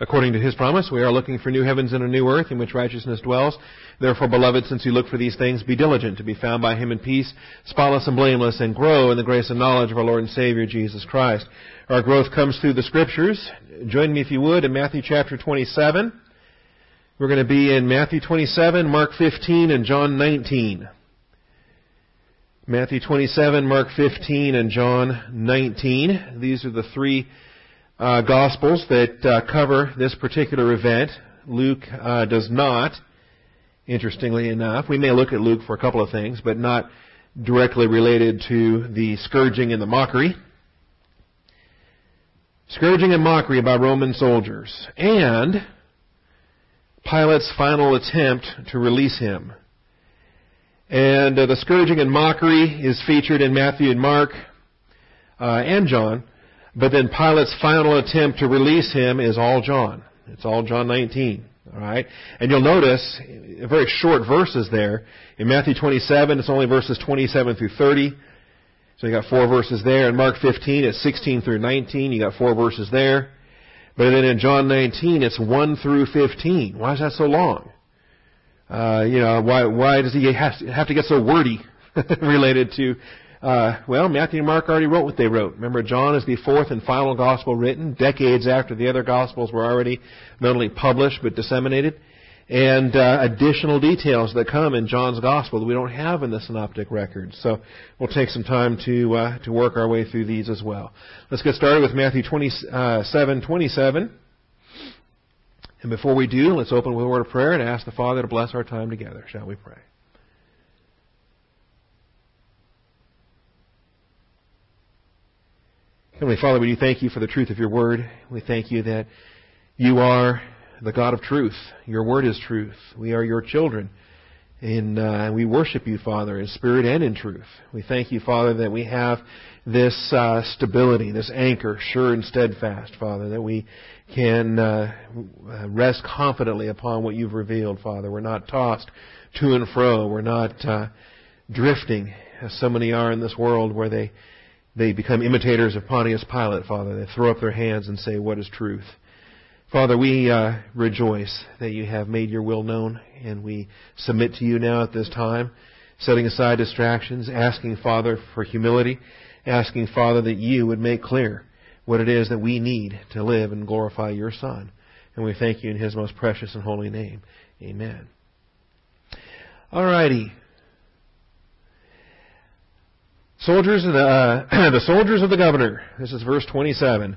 According to his promise, we are looking for new heavens and a new earth in which righteousness dwells. Therefore, beloved, since you look for these things, be diligent to be found by him in peace, spotless and blameless, and grow in the grace and knowledge of our Lord and Savior, Jesus Christ. Our growth comes through the Scriptures. Join me, if you would, in Matthew chapter 27. We're going to be in Matthew 27, Mark 15, and John 19. Matthew 27, Mark 15, and John 19. These are the three uh, Gospels that uh, cover this particular event. Luke uh, does not, interestingly enough. We may look at Luke for a couple of things, but not directly related to the scourging and the mockery. Scourging and mockery by Roman soldiers. And Pilate's final attempt to release him. And uh, the scourging and mockery is featured in Matthew and Mark uh, and John. But then Pilate's final attempt to release him is all John. It's all John 19. All right? And you'll notice very short verses there. In Matthew 27, it's only verses 27 through 30. So you got four verses there. In Mark 15, it's 16 through 19. You got four verses there. But then in John 19, it's 1 through 15. Why is that so long? Uh, you know, why, why does he have to get so wordy related to uh, well, Matthew and Mark already wrote what they wrote. Remember, John is the fourth and final gospel written, decades after the other gospels were already not only published but disseminated. And uh, additional details that come in John's gospel that we don't have in the synoptic records. So we'll take some time to uh, to work our way through these as well. Let's get started with Matthew 27, 27. And before we do, let's open with a word of prayer and ask the Father to bless our time together. Shall we pray? Heavenly Father, we do thank you for the truth of your word. We thank you that you are the God of truth. Your word is truth. We are your children. And uh, we worship you, Father, in spirit and in truth. We thank you, Father, that we have this uh, stability, this anchor, sure and steadfast, Father, that we can uh, rest confidently upon what you've revealed, Father. We're not tossed to and fro. We're not uh, drifting, as so many are in this world, where they they become imitators of Pontius Pilate, Father. They throw up their hands and say, What is truth? Father, we uh, rejoice that you have made your will known, and we submit to you now at this time, setting aside distractions, asking, Father, for humility, asking, Father, that you would make clear what it is that we need to live and glorify your Son. And we thank you in his most precious and holy name. Amen. All righty. Soldiers of the, uh, the soldiers of the governor. This is verse 27.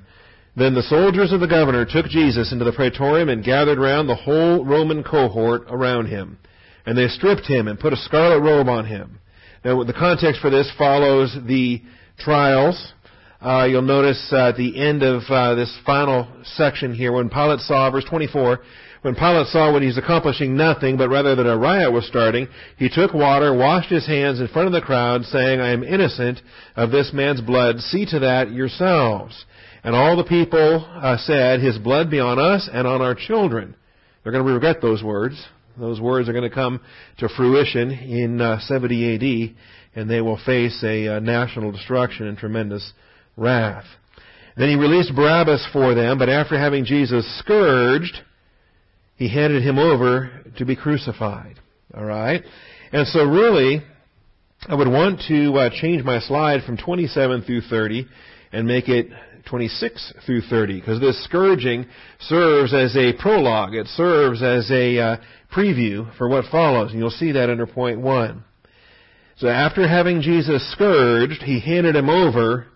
Then the soldiers of the governor took Jesus into the praetorium and gathered round the whole Roman cohort around him. And they stripped him and put a scarlet robe on him. Now, the context for this follows the trials. Uh, you'll notice uh, at the end of uh, this final section here, when Pilate saw, verse 24, when Pilate saw what he's accomplishing nothing, but rather that a riot was starting, he took water, washed his hands in front of the crowd, saying, I am innocent of this man's blood. See to that yourselves. And all the people uh, said, His blood be on us and on our children. They're going to regret those words. Those words are going to come to fruition in uh, 70 AD, and they will face a uh, national destruction and tremendous wrath. Then he released Barabbas for them, but after having Jesus scourged, he handed him over to be crucified. All right? And so really, I would want to uh, change my slide from 27 through 30 and make it 26 through 30 because this scourging serves as a prologue. It serves as a uh, preview for what follows. And you'll see that under point 1. So after having Jesus scourged, he handed him over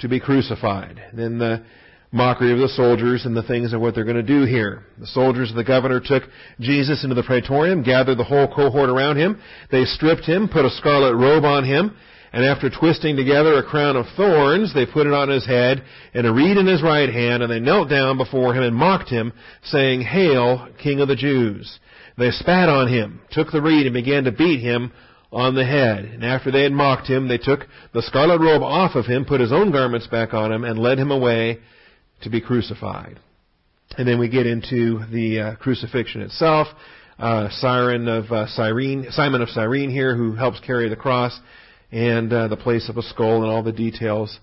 to be crucified. Then the mockery of the soldiers and the things of what they're going to do here. The soldiers of the governor took Jesus into the praetorium, gathered the whole cohort around him. They stripped him, put a scarlet robe on him, and after twisting together a crown of thorns, they put it on his head and a reed in his right hand, and they knelt down before him and mocked him, saying, Hail, King of the Jews! They spat on him, took the reed, and began to beat him on the head. And after they had mocked him, they took the scarlet robe off of him, put his own garments back on him, and led him away to be crucified. And then we get into the uh, crucifixion itself. Uh, Siren of uh, Cyrene, Simon of Cyrene here, who helps carry the cross, and uh, the place of a skull, and all the details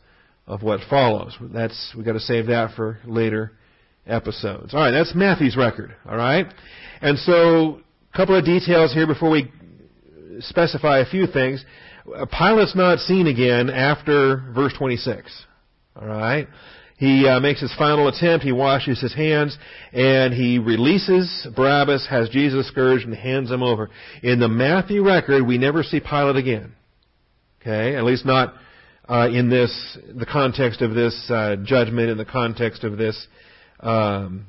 of what follows. That's we've got to save that for later episodes. All right, that's Matthew's record. All right, and so a couple of details here before we specify a few things. Pilate's not seen again after verse 26. All right. He uh, makes his final attempt. He washes his hands and he releases Barabbas, has Jesus scourged, and hands him over. In the Matthew record, we never see Pilate again. Okay, at least not uh, in this the context of this uh, judgment, in the context of this um,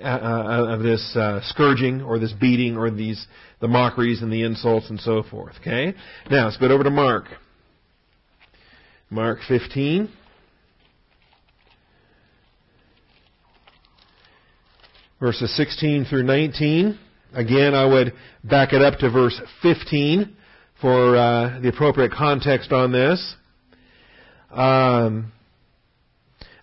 uh, uh, of this uh, scourging or this beating or these the mockeries and the insults and so forth. Okay, now let's go over to Mark. Mark 15. Verses 16 through 19. Again, I would back it up to verse 15 for uh, the appropriate context on this. Um,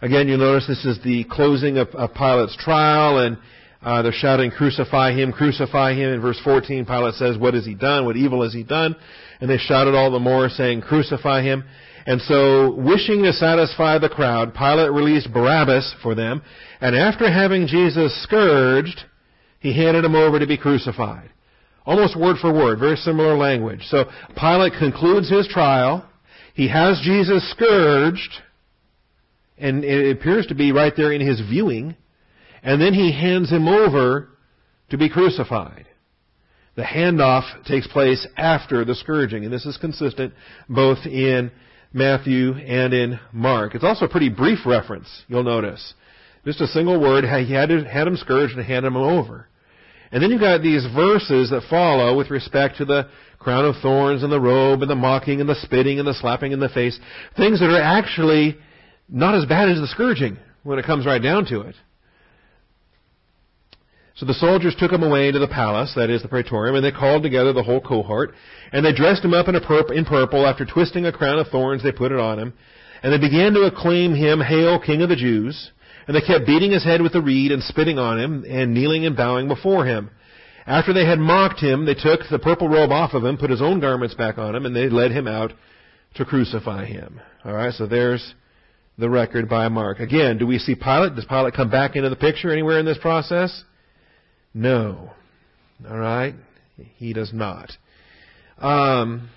again, you'll notice this is the closing of, of Pilate's trial, and uh, they're shouting, "Crucify him! Crucify him!" In verse 14, Pilate says, "What has he done? What evil has he done?" And they shouted all the more, saying, "Crucify him!" And so, wishing to satisfy the crowd, Pilate released Barabbas for them, and after having Jesus scourged, he handed him over to be crucified. Almost word for word, very similar language. So Pilate concludes his trial. He has Jesus scourged, and it appears to be right there in his viewing, and then he hands him over to be crucified. The handoff takes place after the scourging, and this is consistent both in Matthew and in Mark. It's also a pretty brief reference, you'll notice. Just a single word, he had, had him scourged and handed him over. And then you've got these verses that follow with respect to the crown of thorns and the robe and the mocking and the spitting and the slapping in the face. Things that are actually not as bad as the scourging when it comes right down to it. So the soldiers took him away to the palace, that is the praetorium, and they called together the whole cohort, and they dressed him up in, in purple. After twisting a crown of thorns, they put it on him, and they began to acclaim him, Hail, King of the Jews! And they kept beating his head with a reed and spitting on him, and kneeling and bowing before him. After they had mocked him, they took the purple robe off of him, put his own garments back on him, and they led him out to crucify him. Alright, so there's the record by Mark. Again, do we see Pilate? Does Pilate come back into the picture anywhere in this process? No. All right? He does not. Um,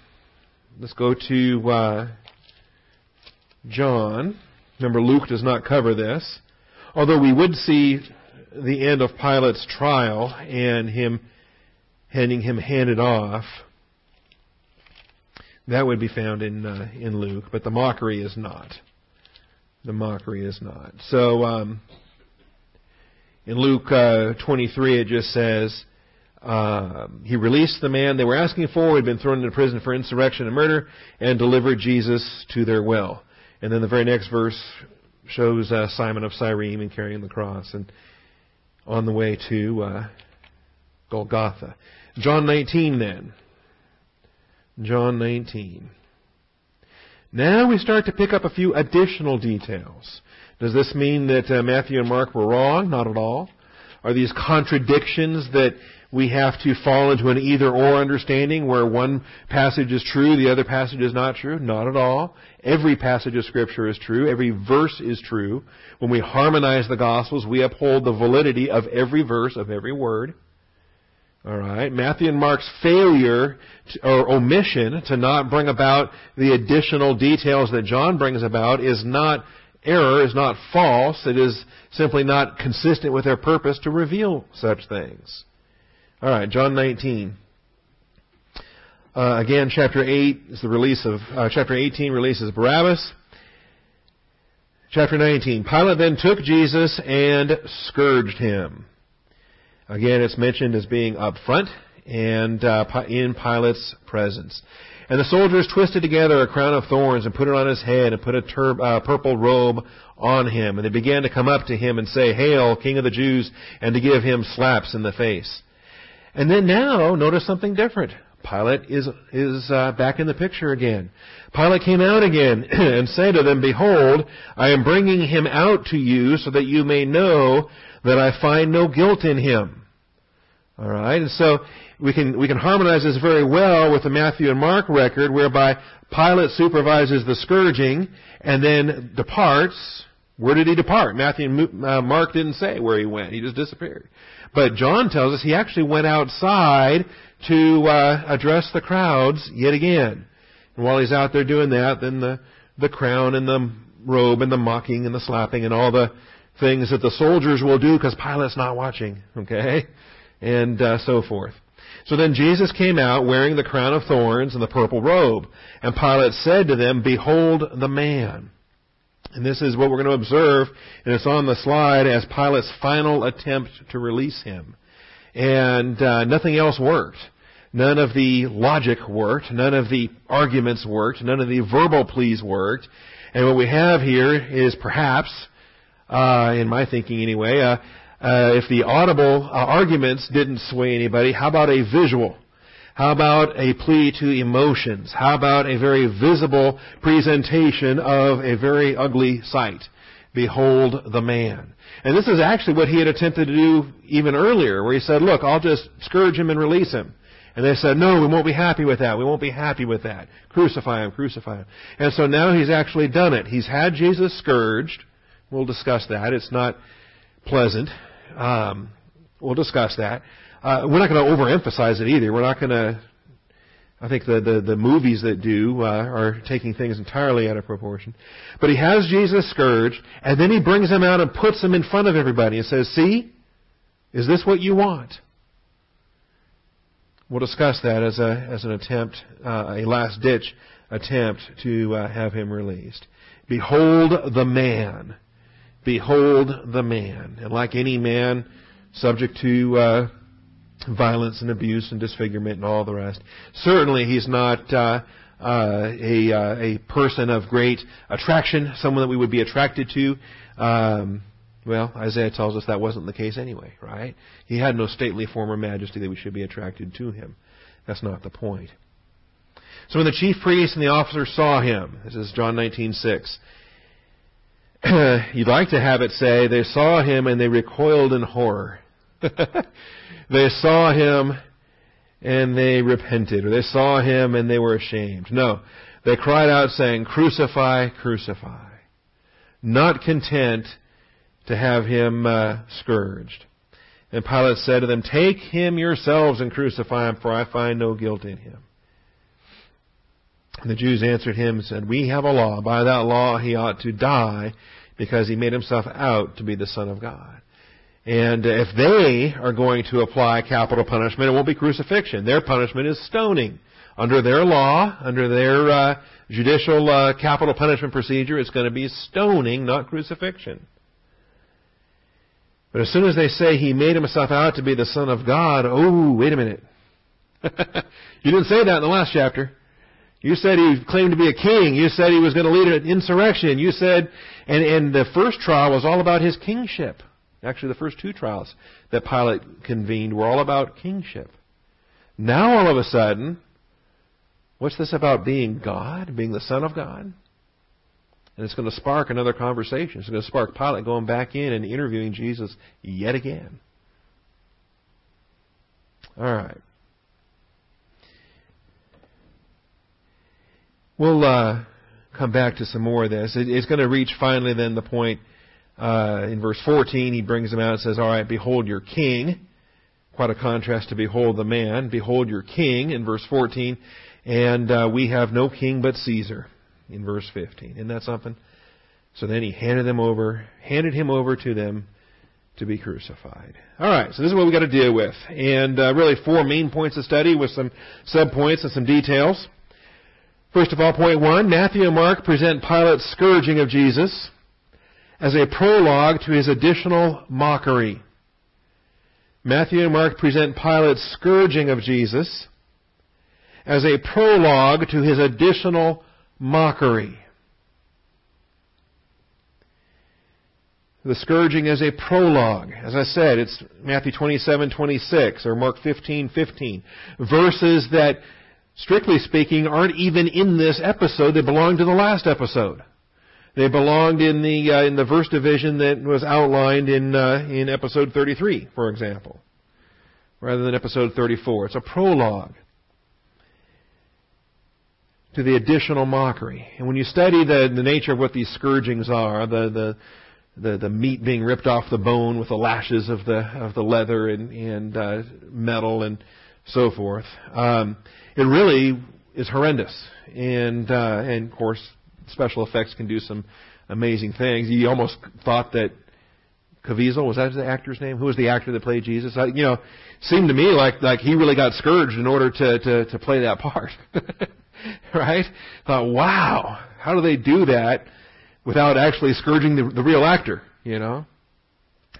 let's go to uh, John. Remember, Luke does not cover this. Although we would see the end of Pilate's trial and him handing him handed off. That would be found in uh, in Luke, but the mockery is not. The mockery is not. So um, in Luke uh, 23, it just says, uh, he released the man they were asking for, who had been thrown into prison for insurrection and murder, and delivered Jesus to their will. And then the very next verse shows uh, Simon of Cyrene and carrying the cross and on the way to uh, Golgotha. John 19 then. John 19. Now we start to pick up a few additional details. Does this mean that uh, Matthew and Mark were wrong? Not at all. Are these contradictions that we have to fall into an either or understanding where one passage is true, the other passage is not true? Not at all. Every passage of Scripture is true. Every verse is true. When we harmonize the Gospels, we uphold the validity of every verse, of every word. Alright. Matthew and Mark's failure to, or omission to not bring about the additional details that John brings about is not error is not false. It is simply not consistent with their purpose to reveal such things. All right, John 19. Uh, again, chapter 8 is the release of, uh, chapter 18 releases Barabbas. Chapter 19. Pilate then took Jesus and scourged him. Again, it's mentioned as being up front and uh, in Pilate's presence. And the soldiers twisted together a crown of thorns and put it on his head and put a tur- uh, purple robe on him. And they began to come up to him and say, Hail, King of the Jews, and to give him slaps in the face. And then now, notice something different. Pilate is, is uh, back in the picture again. Pilate came out again and said to them, Behold, I am bringing him out to you so that you may know that I find no guilt in him. All right, and so we can we can harmonize this very well with the Matthew and Mark record, whereby Pilate supervises the scourging and then departs, Where did he depart? Matthew and uh, Mark didn't say where he went. He just disappeared. But John tells us he actually went outside to uh, address the crowds yet again. And while he's out there doing that, then the, the crown and the robe and the mocking and the slapping and all the things that the soldiers will do because Pilate's not watching, okay? And uh, so forth. So then Jesus came out wearing the crown of thorns and the purple robe. And Pilate said to them, Behold the man. And this is what we're going to observe, and it's on the slide as Pilate's final attempt to release him. And uh, nothing else worked. None of the logic worked. None of the arguments worked. None of the verbal pleas worked. And what we have here is perhaps, uh, in my thinking anyway, uh, uh, if the audible uh, arguments didn't sway anybody, how about a visual? How about a plea to emotions? How about a very visible presentation of a very ugly sight? Behold the man. And this is actually what he had attempted to do even earlier, where he said, look, I'll just scourge him and release him. And they said, no, we won't be happy with that. We won't be happy with that. Crucify him, crucify him. And so now he's actually done it. He's had Jesus scourged. We'll discuss that. It's not pleasant. Um, we'll discuss that. Uh, we're not going to overemphasize it either. We're not going to. I think the, the, the movies that do uh, are taking things entirely out of proportion. But he has Jesus scourged, and then he brings him out and puts him in front of everybody and says, "See, is this what you want?" We'll discuss that as a as an attempt, uh, a last ditch attempt to uh, have him released. Behold the man. Behold the man. And like any man, subject to uh, violence and abuse and disfigurement and all the rest. Certainly, he's not uh, uh, a, uh, a person of great attraction, someone that we would be attracted to. Um, well, Isaiah tells us that wasn't the case anyway, right? He had no stately form or majesty that we should be attracted to him. That's not the point. So when the chief priests and the officers saw him, this is John 19:6, you'd like to have it say, they saw him and they recoiled in horror. they saw him and they repented, or they saw him and they were ashamed. No, they cried out saying, Crucify, crucify. Not content to have him uh, scourged. And Pilate said to them, Take him yourselves and crucify him, for I find no guilt in him. And the Jews answered him and said, We have a law. By that law he ought to die because he made himself out to be the Son of God. And if they are going to apply capital punishment, it won't be crucifixion. Their punishment is stoning. Under their law, under their uh, judicial uh, capital punishment procedure, it's going to be stoning, not crucifixion. But as soon as they say he made himself out to be the Son of God, oh, wait a minute. you didn't say that in the last chapter. You said he claimed to be a king. You said he was going to lead an insurrection. You said, and, and the first trial was all about his kingship. Actually, the first two trials that Pilate convened were all about kingship. Now, all of a sudden, what's this about being God, being the Son of God? And it's going to spark another conversation. It's going to spark Pilate going back in and interviewing Jesus yet again. All right. We'll uh, come back to some more of this. It, it's going to reach finally then the point uh, in verse 14. He brings them out and says, All right, behold your king. Quite a contrast to behold the man. Behold your king in verse 14. And uh, we have no king but Caesar in verse 15. Isn't that something? So then he handed them over, handed him over to them to be crucified. All right, so this is what we got to deal with, and uh, really four main points of study with some subpoints and some details. First of all, point one, Matthew and Mark present Pilate's scourging of Jesus as a prologue to his additional mockery. Matthew and Mark present Pilate's scourging of Jesus as a prologue to his additional mockery. The scourging as a prologue. As I said, it's Matthew 27:26 or Mark 15:15, verses that strictly speaking, aren't even in this episode. They belong to the last episode. They belonged in the uh, in the verse division that was outlined in uh, in episode 33, for example, rather than episode 34. It's a prologue to the additional mockery. And when you study the the nature of what these scourgings are, the the the the meat being ripped off the bone with the lashes of the of the leather and and uh, metal and so forth. Um, it really is horrendous, and uh, and of course special effects can do some amazing things. You almost thought that Caviezel was that the actor's name? Who was the actor that played Jesus? I, you know, seemed to me like like he really got scourged in order to to, to play that part. right? Thought, wow, how do they do that without actually scourging the, the real actor? You know,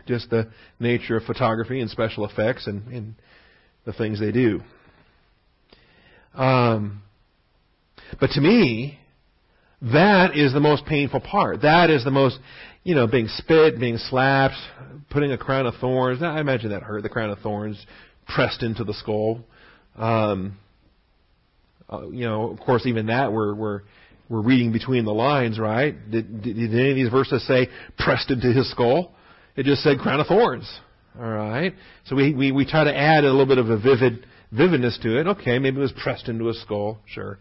just the nature of photography and special effects and, and the things they do. Um, but to me, that is the most painful part. That is the most, you know, being spit, being slapped, putting a crown of thorns. I imagine that hurt. The crown of thorns pressed into the skull. Um, uh, you know, of course, even that we're we're we're reading between the lines, right? Did, did, did any of these verses say pressed into his skull? It just said crown of thorns. All right. So we, we, we try to add a little bit of a vivid vividness to it. Okay, maybe it was pressed into his skull. Sure.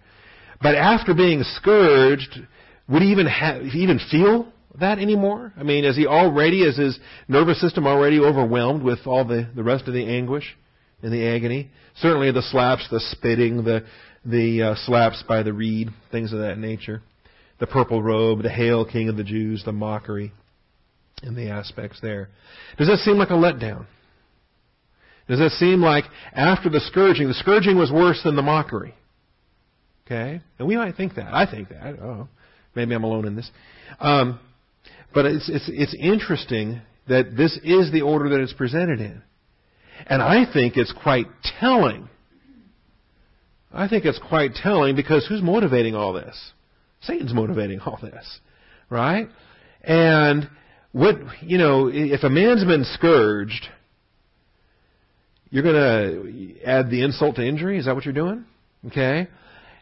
But after being scourged, would he even have, even feel that anymore? I mean, is he already, is his nervous system already overwhelmed with all the, the rest of the anguish and the agony? Certainly the slaps, the spitting, the, the uh, slaps by the reed, things of that nature. The purple robe, the hail king of the Jews, the mockery, and the aspects there. Does that seem like a letdown? Does that seem like after the scourging, the scourging was worse than the mockery? Okay? And we might think that. I think that. Oh, maybe I'm alone in this. Um, but it's, it's, it's interesting that this is the order that it's presented in. And I think it's quite telling. I think it's quite telling because who's motivating all this? Satan's motivating all this. Right? And what, you know, if a man's been scourged, you're going to add the insult to injury? Is that what you're doing? Okay?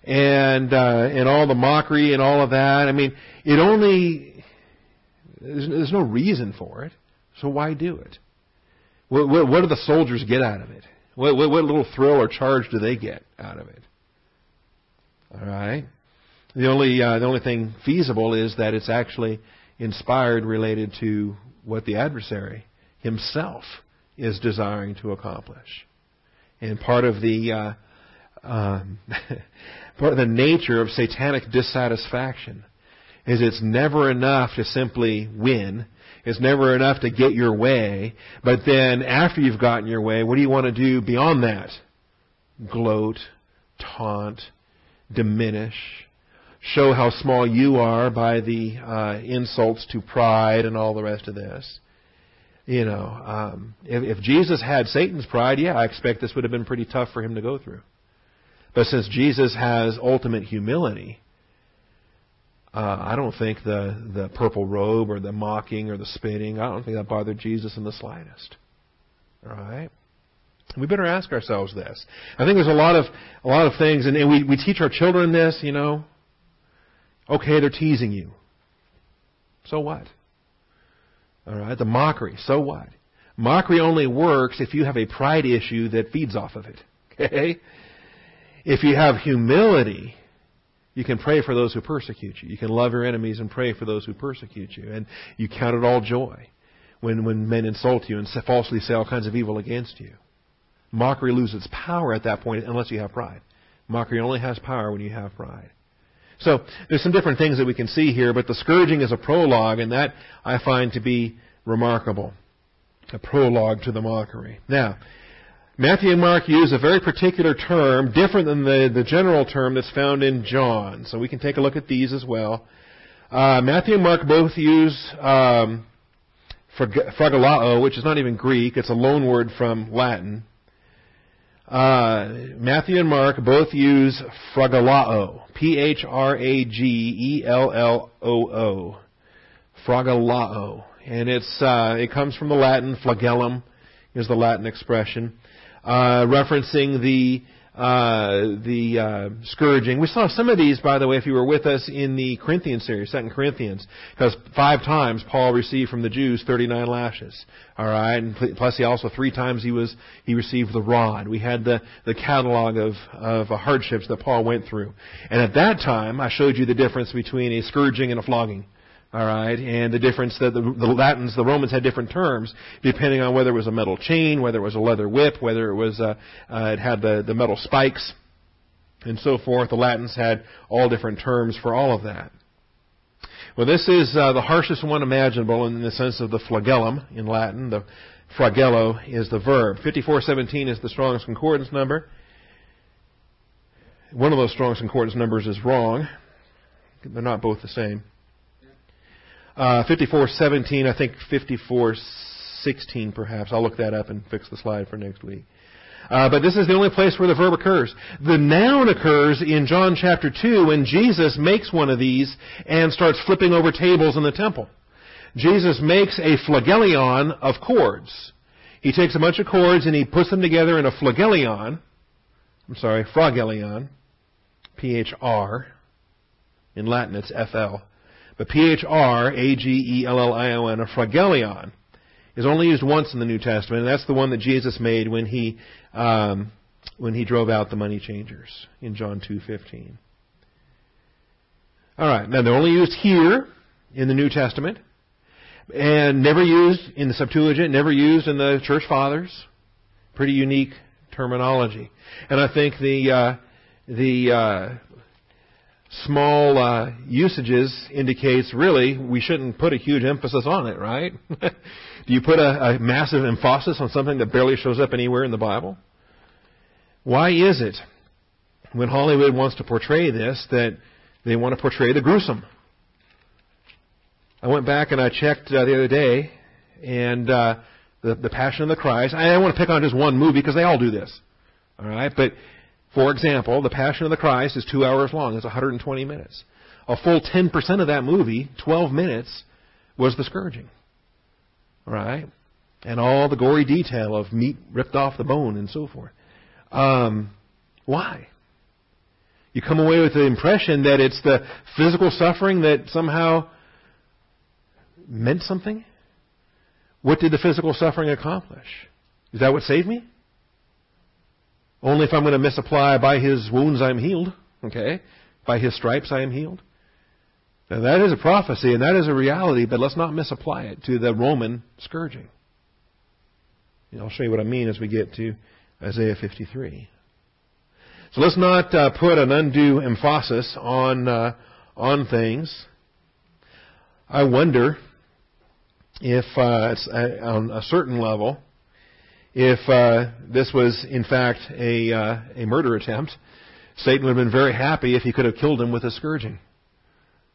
and uh, and all the mockery and all of that. I mean, it only there's, there's no reason for it, so why do it? What, what, what do the soldiers get out of it? What, what, what little thrill or charge do they get out of it? All right. The only uh, the only thing feasible is that it's actually inspired, related to what the adversary himself is desiring to accomplish, and part of the uh, um, part of the nature of satanic dissatisfaction is it's never enough to simply win. It's never enough to get your way. But then after you've gotten your way, what do you want to do beyond that? Gloat, taunt, diminish, show how small you are by the uh, insults to pride and all the rest of this. You know, um, if, if Jesus had Satan's pride, yeah, I expect this would have been pretty tough for him to go through. But since Jesus has ultimate humility, uh, I don't think the, the purple robe or the mocking or the spitting, I don't think that bothered Jesus in the slightest. All right? We better ask ourselves this. I think there's a lot of a lot of things, and we we teach our children this. You know, okay, they're teasing you. So what? All right, the mockery. So what? Mockery only works if you have a pride issue that feeds off of it. Okay, if you have humility, you can pray for those who persecute you. You can love your enemies and pray for those who persecute you. And you count it all joy when, when men insult you and falsely say all kinds of evil against you. Mockery loses power at that point unless you have pride. Mockery only has power when you have pride. So there's some different things that we can see here, but the scourging is a prologue, and that I find to be remarkable. A prologue to the mockery. Now, Matthew and Mark use a very particular term, different than the, the general term that's found in John. So we can take a look at these as well. Uh, Matthew and Mark both use um, which is not even Greek. It's a loan word from Latin. Uh, Matthew and Mark both use phragelloo. P-H-R-A-G-E-L-L-O-O. Phragelloo. And it's, uh, it comes from the Latin flagellum is the Latin expression uh, referencing the uh, the uh, scourging. We saw some of these, by the way, if you were with us in the Corinthians series, Second Corinthians, because five times Paul received from the Jews 39 lashes. All right, and plus he also three times he was he received the rod. We had the the catalog of of uh, hardships that Paul went through, and at that time I showed you the difference between a scourging and a flogging. All right, and the difference that the, the Latins, the Romans had different terms depending on whether it was a metal chain, whether it was a leather whip, whether it was uh, uh, it had the the metal spikes, and so forth. The Latins had all different terms for all of that. Well, this is uh, the harshest one imaginable in the sense of the flagellum in Latin. The flagello is the verb. 5417 is the Strong's Concordance number. One of those Strong's Concordance numbers is wrong. They're not both the same. Uh, 5417, I think 5416 perhaps. I'll look that up and fix the slide for next week. Uh, but this is the only place where the verb occurs. The noun occurs in John chapter 2 when Jesus makes one of these and starts flipping over tables in the temple. Jesus makes a flagellon of cords. He takes a bunch of cords and he puts them together in a flagellon. I'm sorry, fragellon. P-H-R. In Latin it's F-L. But P-H-R, A-G-E-L-L-I-O-N, a fragellon is only used once in the New Testament, and that's the one that Jesus made when he um, when he drove out the money changers in John two fifteen. All right, now they're only used here in the New Testament, and never used in the Septuagint, never used in the Church Fathers. Pretty unique terminology, and I think the uh, the uh, small uh, usages indicates really we shouldn't put a huge emphasis on it, right? Do you put a, a massive emphasis on something that barely shows up anywhere in the Bible? Why is it when Hollywood wants to portray this that they want to portray the gruesome? I went back and I checked uh, the other day, and uh, the the Passion of the Christ. I don't want to pick on just one movie because they all do this. All right, but for example, The Passion of the Christ is two hours long. It's 120 minutes. A full 10% of that movie, 12 minutes, was the scourging. Right? And all the gory detail of meat ripped off the bone and so forth. Um, why? You come away with the impression that it's the physical suffering that somehow meant something? What did the physical suffering accomplish? Is that what saved me? Only if I'm going to misapply, by his wounds I'm healed. Okay? By his stripes I am healed. Now that is a prophecy and that is a reality, but let's not misapply it to the Roman scourging. I'll show you what I mean as we get to Isaiah 53. So let's not uh, put an undue emphasis on uh, on things. I wonder if uh, uh on a certain level if uh, this was in fact a, uh, a murder attempt, Satan would have been very happy if he could have killed him with a scourging.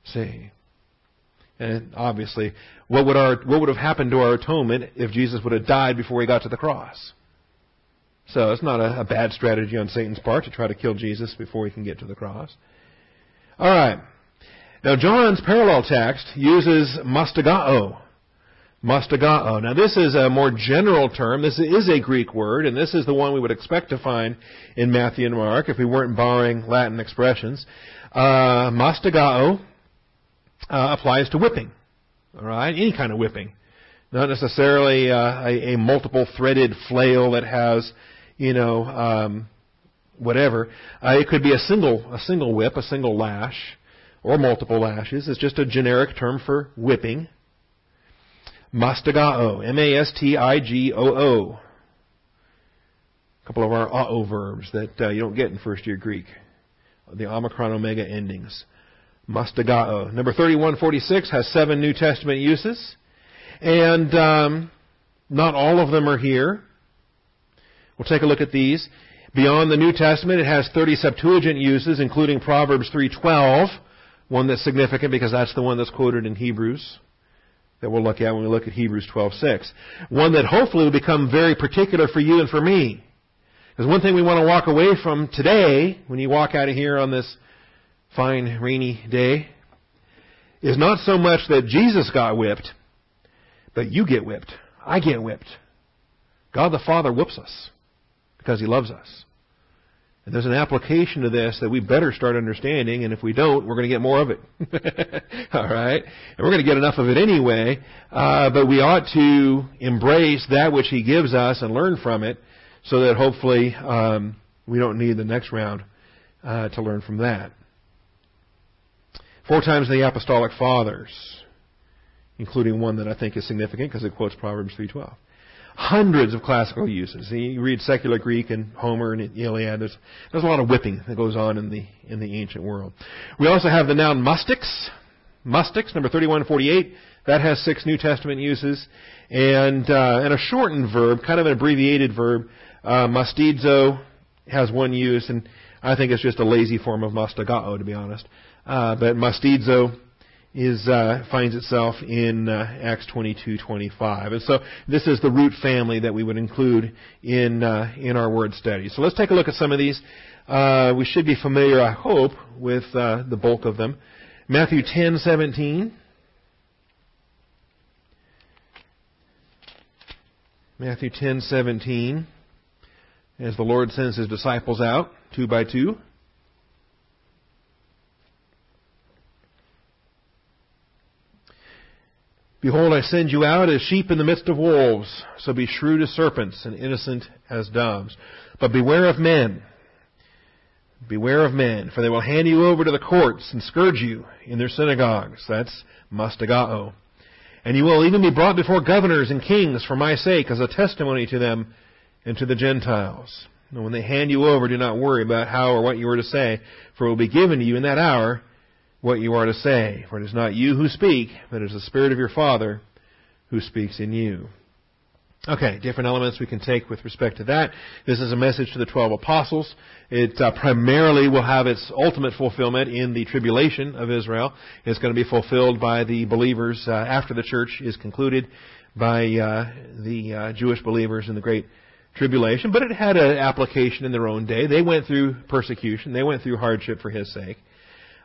See? And obviously, what would, our, what would have happened to our atonement if Jesus would have died before he got to the cross? So it's not a, a bad strategy on Satan's part to try to kill Jesus before he can get to the cross. All right. Now, John's parallel text uses mastigoo mastigoo. Now, this is a more general term. This is a Greek word, and this is the one we would expect to find in Matthew and Mark if we weren't borrowing Latin expressions. Uh, mastigoo uh, applies to whipping. All right, any kind of whipping, not necessarily uh, a, a, multiple threaded flail that has, you know, um, whatever. Uh, it could be a single a single whip, a single lash, or multiple lashes. It's just a generic term for whipping. Mastigoo, M-A-S-T-I-G-O-O. A couple of our o verbs that uh, you don't get in first year Greek. The omicron omega endings. Mastigoo. Number 3146 has seven New Testament uses. And um, not all of them are here. We'll take a look at these. Beyond the New Testament, it has 30 Septuagint uses, including Proverbs 3.12, one that's significant because that's the one that's quoted in Hebrews that we'll look at when we look at Hebrews 12:6. One that hopefully will become very particular for you and for me. Because one thing we want to walk away from today, when you walk out of here on this fine rainy day, is not so much that Jesus got whipped, but you get whipped. I get whipped. God the Father whips us because He loves us. And there's an application to this that we better start understanding, and if we don't, we're going to get more of it. All right? And we're going to get enough of it anyway, uh, but we ought to embrace that which He gives us and learn from it so that hopefully um, we don't need the next round uh, to learn from that. Four times the Apostolic Fathers. including one that I think is significant because it quotes Proverbs 3:12. Hundreds of classical uses. You read secular Greek and Homer and Iliad. There's there's a lot of whipping that goes on in the in the ancient world. We also have the noun mastix. Mastix, number 3148. That has six New Testament uses, and uh, and a shortened verb, kind of an abbreviated verb, uh, mastizo, has one use, and I think it's just a lazy form of mastigoo, to be honest. Uh, but mastizo is uh, finds itself in uh, Acts 22:25, and so this is the root family that we would include in uh, in our word study. So let's take a look at some of these. Uh, we should be familiar, I hope, with uh, the bulk of them. Matthew 10:17. Matthew 10:17 as the Lord sends his disciples out two by two. Behold, I send you out as sheep in the midst of wolves, so be shrewd as serpents and innocent as doves. But beware of men. Beware of men, for they will hand you over to the courts and scourge you in their synagogues. That's mastigoo. And you will even be brought before governors and kings for my sake as a testimony to them and to the Gentiles. And when they hand you over, do not worry about how or what you are to say, for it will be given to you in that hour what you are to say. For it is not you who speak, but it is the Spirit of your Father who speaks in you. Okay, different elements we can take with respect to that. This is a message to the twelve apostles. It uh, primarily will have its ultimate fulfillment in the tribulation of Israel. It's going to be fulfilled by the believers uh, after the church is concluded by uh, the uh, Jewish believers in the great tribulation. But it had an application in their own day. They went through persecution. They went through hardship for His sake.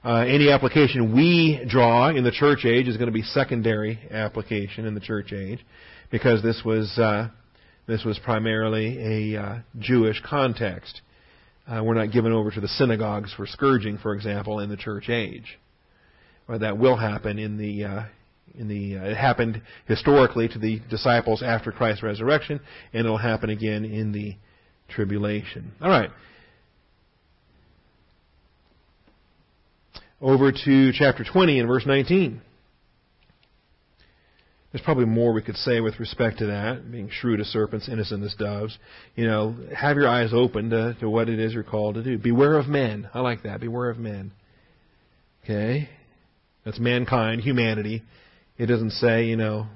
Uh, any application we draw in the church age is going to be secondary application in the church age, because this was uh, this was primarily a uh, Jewish context. Uh, we're not given over to the synagogues for scourging, for example, in the church age. Or that will happen in the uh, in the uh, it happened historically to the disciples after Christ's resurrection, and it'll happen again in the tribulation. All right. Over to chapter 20 and verse 19. There's probably more we could say with respect to that, being shrewd as serpents, innocent as doves. You know, have your eyes open to, to what it is you're called to do. Beware of men. I like that. Beware of men. Okay? That's mankind, humanity. It doesn't say, you know,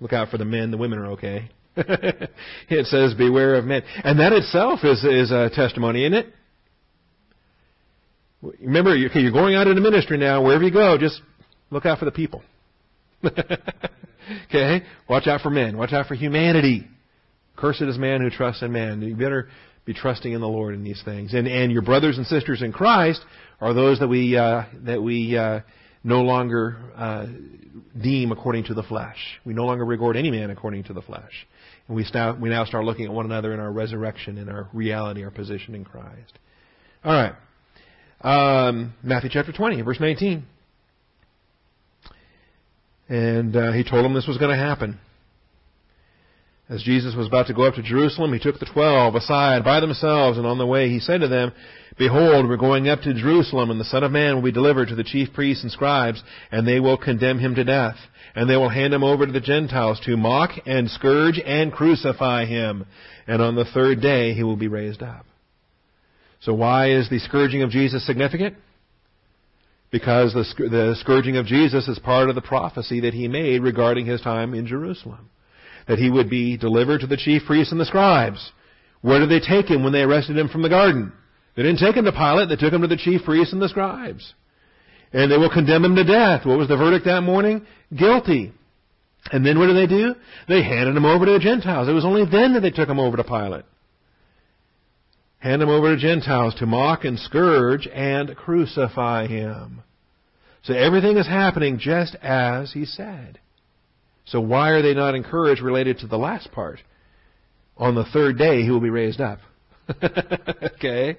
look out for the men, the women are okay. it says, beware of men. And that itself is, is a testimony, isn't it? Remember, you're, you're going out into ministry now. Wherever you go, just look out for the people. okay? Watch out for men. Watch out for humanity. Cursed is man who trusts in man. You better be trusting in the Lord in these things. And and your brothers and sisters in Christ are those that we uh, that we uh, no longer uh, deem according to the flesh. We no longer regard any man according to the flesh. And we, now we now start looking at one another in our resurrection, in our reality, our position in Christ. All right. Um, Matthew chapter 20, verse 19. And uh, he told them this was going to happen. As Jesus was about to go up to Jerusalem, he took the twelve aside by themselves, and on the way he said to them, Behold, we're going up to Jerusalem, and the Son of Man will be delivered to the chief priests and scribes, and they will condemn him to death. And they will hand him over to the Gentiles to mock and scourge and crucify him. And on the third day he will be raised up. So why is the scourging of Jesus significant? Because the, the scourging of Jesus is part of the prophecy that he made regarding his time in Jerusalem. That he would be delivered to the chief priests and the scribes. Where did they take him when they arrested him from the garden? They didn't take him to Pilate, they took him to the chief priests and the scribes. And they will condemn him to death. What was the verdict that morning? Guilty. And then what did they do? They handed him over to the Gentiles. It was only then that they took him over to Pilate hand him over to Gentiles to mock and scourge and crucify him. So everything is happening just as he said. So why are they not encouraged related to the last part? On the third day he will be raised up. okay?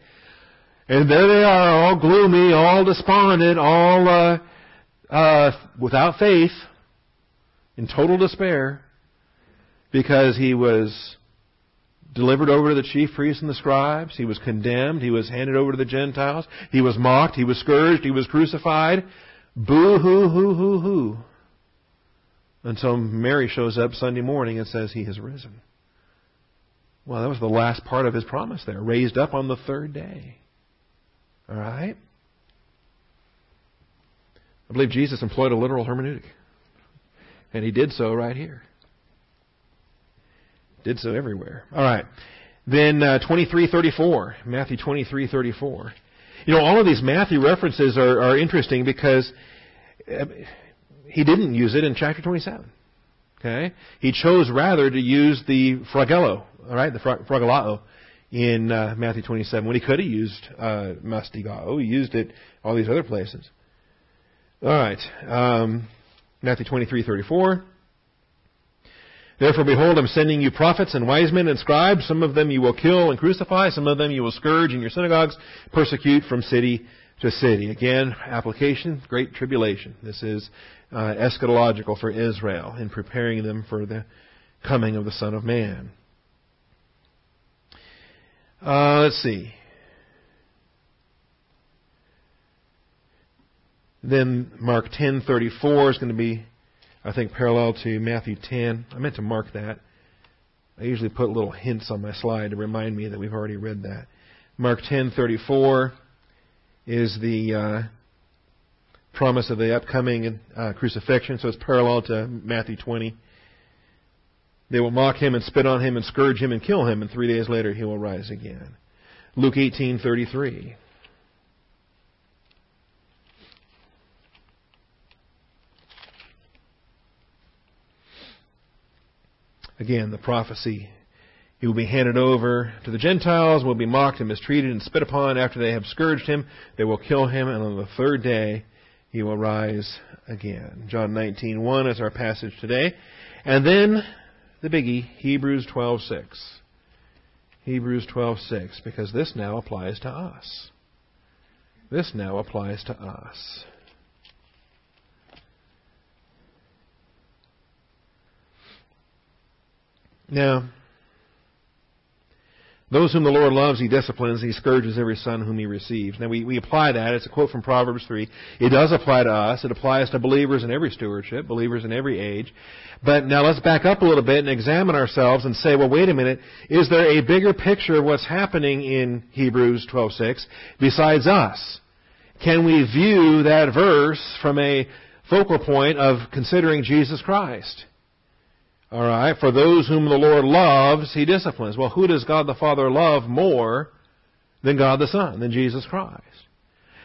And there they are, all gloomy, all despondent, all uh, uh, without faith, in total despair, because he was delivered over to the chief priests and the scribes. He was condemned. He was handed over to the Gentiles. He was mocked. He was scourged. He was crucified. Boo hoo hoo hoo hoo. until Mary shows up Sunday morning and says he has risen. Well, that was the last part of his promise there. Raised up on the third day. All right? I believe Jesus employed a literal hermeneutic. And he did so right here. Did so everywhere. All right. Then uh, 2334, Matthew 2334. You know, all of these Matthew references are, are interesting because uh, he didn't use it in chapter 27. Okay? He chose rather to use the phragelloo, all right, the phragelloo in uh, Matthew 27 when he could have used uh, mastigoo. He used it all these other places. All right, um, Matthew 23:34. Therefore, behold, I'm sending you prophets and wise men and scribes. Some of them you will kill and crucify. Some of them you will scourge in your synagogues, persecute from city to city. Again, application, great tribulation. This is uh, eschatological for Israel in preparing them for the coming of the Son of Man. Uh, let's see. Then Mark 10:34 is going to be, I think, parallel to Matthew 10. I meant to mark that. I usually put little hints on my slide to remind me that we've already read that. Mark 10:34 is the uh, promise of the upcoming uh, crucifixion, so it's parallel to Matthew 20. They will mock him and spit on him and scourge him and kill him, and three days later he will rise again. Luke 18:33. Again, the prophecy. He will be handed over to the Gentiles, will be mocked and mistreated and spit upon. After they have scourged him, they will kill him, and on the third day he will rise again. John 19:1 is our passage today. And then the biggie, Hebrews 12:6. Hebrews 12:6 because this now applies to us. This now applies to us. Now, those whom the Lord loves, He disciplines. He scourges every son whom He receives. Now, we, we apply that. It's a quote from Proverbs 3. It does apply to us. It applies to believers in every stewardship, believers in every age. But now let's back up a little bit and examine ourselves and say, well, wait a minute. Is there a bigger picture of what's happening in Hebrews 12:6 besides us? Can we view that verse from a focal point of considering Jesus Christ? All right. For those whom the Lord loves, He disciplines. Well, who does God the Father love more than God the Son, than Jesus Christ?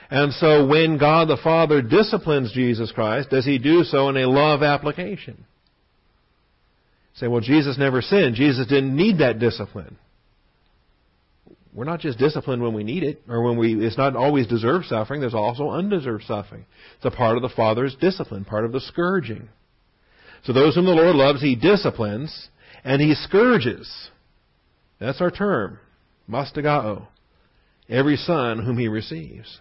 And so when God the Father disciplines Jesus Christ, does He do so in a love application? Say, well, Jesus never sinned. Jesus didn't need that discipline. We're not just disciplined when we need it, or when we, it's not always deserved suffering. There's also undeserved suffering. It's a part of the Father's discipline, part of the scourging. So those whom the Lord loves, He disciplines and He scourges. That's our term. Mastigoo. Every son whom He receives.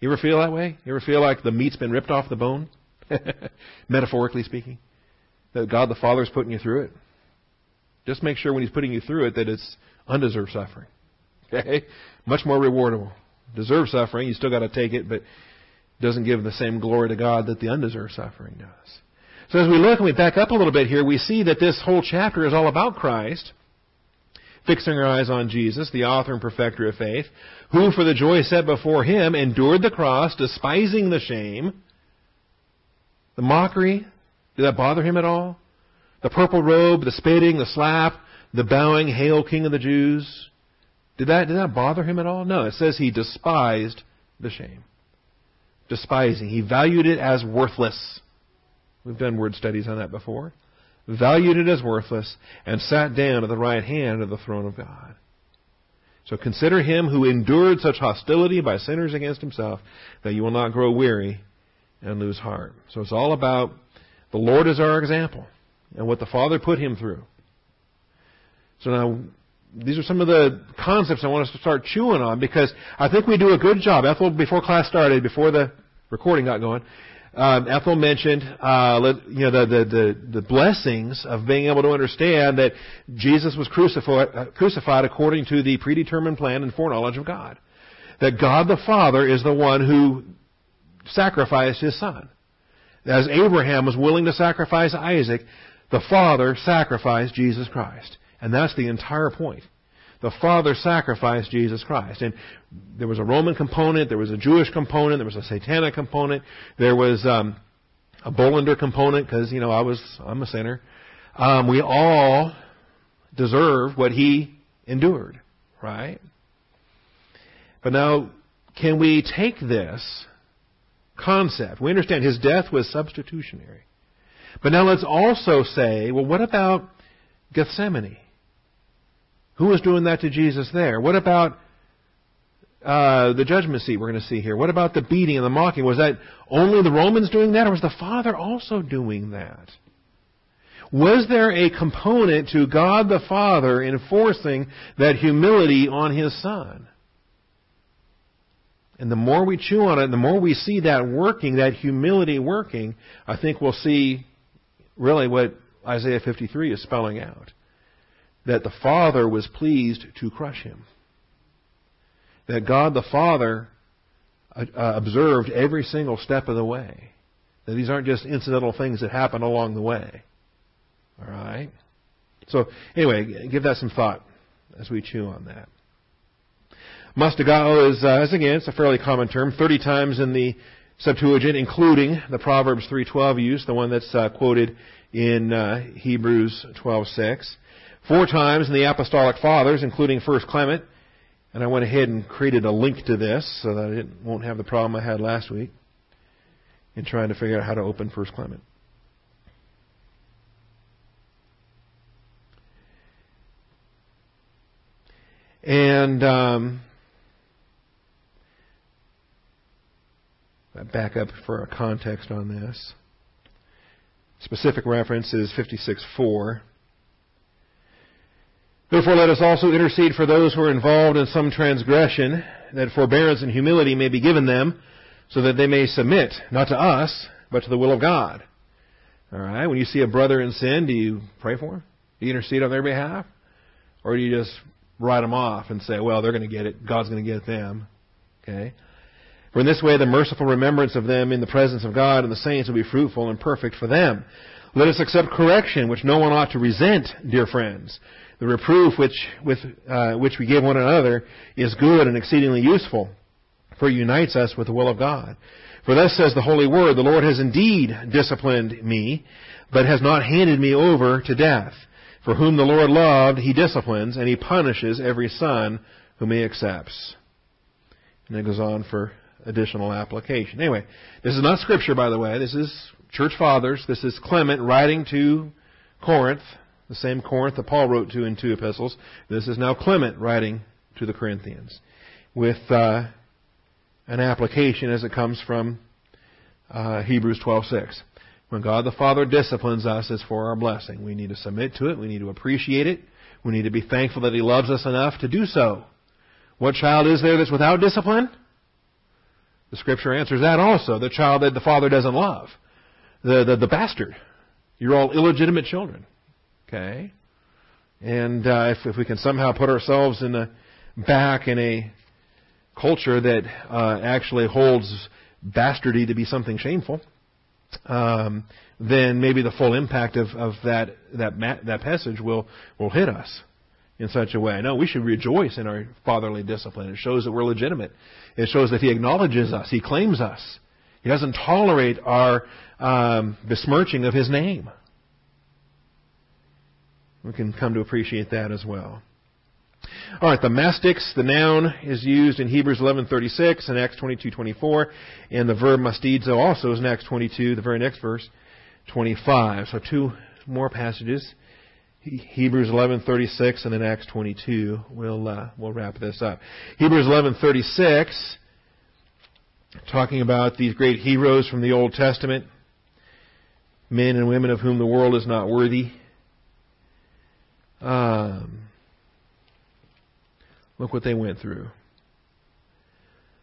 You ever feel that way? You ever feel like the meat's been ripped off the bone? Metaphorically speaking. That God the Father is putting you through it. Just make sure when He's putting you through it that it's undeserved suffering. Okay? Much more rewardable. Deserved suffering, you still got to take it, but it doesn't give the same glory to God that the undeserved suffering does. So as we look and we back up a little bit here, we see that this whole chapter is all about Christ, fixing our eyes on Jesus, the author and perfecter of faith, who for the joy set before him endured the cross, despising the shame, the mockery. Did that bother him at all? The purple robe, the spitting, the slap, the bowing, Hail King of the Jews. Did that, did that bother him at all? No, it says he despised the shame. Despising. He valued it as worthless. We've done word studies on that before. Valued it as worthless and sat down at the right hand of the throne of God. So consider him who endured such hostility by sinners against himself that you will not grow weary and lose heart. So it's all about the Lord as our example and what the Father put him through. So now, these are some of the concepts I want us to start chewing on because I think we do a good job. Ethel, before class started, before the recording got going, um, Ethel mentioned, uh, you know, the, the, the, the, blessings of being able to understand that Jesus was crucified, uh, crucified according to the predetermined plan and foreknowledge of God. That God the Father is the one who sacrificed His Son. As Abraham was willing to sacrifice Isaac, the Father sacrificed Jesus Christ. And that's the entire point. The Father sacrificed Jesus Christ. And there was a Roman component, there was a Jewish component, there was a satanic component, there was um, a Bolander component, because, you know, I was, I'm a sinner. Um, we all deserve what he endured, right? But now, can we take this concept? We understand his death was substitutionary. But now let's also say, well, what about Gethsemane? Who was doing that to Jesus there? What about uh, the judgment seat we're going to see here? What about the beating and the mocking? Was that only the Romans doing that, or was the Father also doing that? Was there a component to God the Father enforcing that humility on His Son? And the more we chew on it, the more we see that working, that humility working, I think we'll see really what Isaiah 53 is spelling out. That the Father was pleased to crush him. That God the Father uh, uh, observed every single step of the way. That these aren't just incidental things that happen along the way. All right? So, anyway, give that some thought as we chew on that. Mastigoo is, uh, as again, it's a fairly common term, 30 times in the Septuagint, including the Proverbs 3:12 use, the one that's uh, quoted in uh, Hebrews 12:6. Four times in the Apostolic Fathers, including First Clement, and I went ahead and created a link to this so that I won't have the problem I had last week in trying to figure out how to open First Clement. And um, back up for a context on this. Specific reference is 56.4. Therefore let us also intercede for those who are involved in some transgression, that forbearance and humility may be given them, so that they may submit, not to us, but to the will of God. Alright, when you see a brother in sin, do you pray for him? Do you intercede on their behalf? Or do you just write them off and say, well, they're going to get it, God's going to get them? Okay? For in this way the merciful remembrance of them in the presence of God and the saints will be fruitful and perfect for them. Let us accept correction, which no one ought to resent, dear friends. The reproof which, with, uh, which we give one another is good and exceedingly useful, for it unites us with the will of God. For thus says the Holy Word, the Lord has indeed disciplined me, but has not handed me over to death. For whom the Lord loved, he disciplines, and he punishes every son whom he accepts. And it goes on for additional application. Anyway, this is not scripture, by the way. This is church fathers. This is Clement writing to Corinth, the same Corinth that Paul wrote to in two epistles. This is now Clement writing to the Corinthians with uh, an application as it comes from uh, Hebrews 12:6. When God the Father disciplines us, it's for our blessing. We need to submit to it. We need to appreciate it. We need to be thankful that He loves us enough to do so. What child is there that's without discipline? The scripture answers that also. The child that the father doesn't love. The, the, the bastard. You're all illegitimate children. Okay? And uh, if, if we can somehow put ourselves in a, back in a culture that uh, actually holds bastardy to be something shameful, um, then maybe the full impact of, of that that that passage will will hit us in such a way. No, we should rejoice in our fatherly discipline. It shows that we're legitimate. It shows that He acknowledges us. He claims us. He doesn't tolerate our um, besmirching of His name. We can come to appreciate that as well. All right, the mastix, the noun, is used in Hebrews 11:36 and Acts 22:24, and the verb mastizo also is in Acts 22, the very next verse, 25. So two more passages. Hebrews 11:36 and then Acts 22. We'll uh, we'll wrap this up. Hebrews 11:36 talking about these great heroes from the Old Testament, men and women of whom the world is not worthy. Um, look what they went through.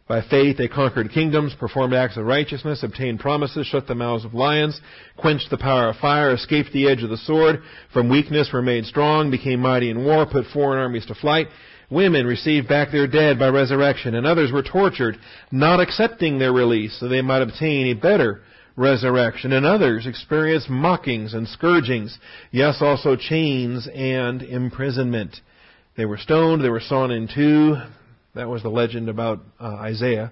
By faith they conquered kingdoms, performed acts of righteousness, obtained promises, shut the mouths of lions, quenched the power of fire, escaped the edge of the sword, from weakness were made strong, became mighty in war, put foreign armies to flight. Women received back their dead by resurrection, and others were tortured, not accepting their release, so they might obtain a better resurrection. And others experienced mockings and scourgings, yes, also chains and imprisonment. They were stoned, they were sawn in two. That was the legend about uh, Isaiah,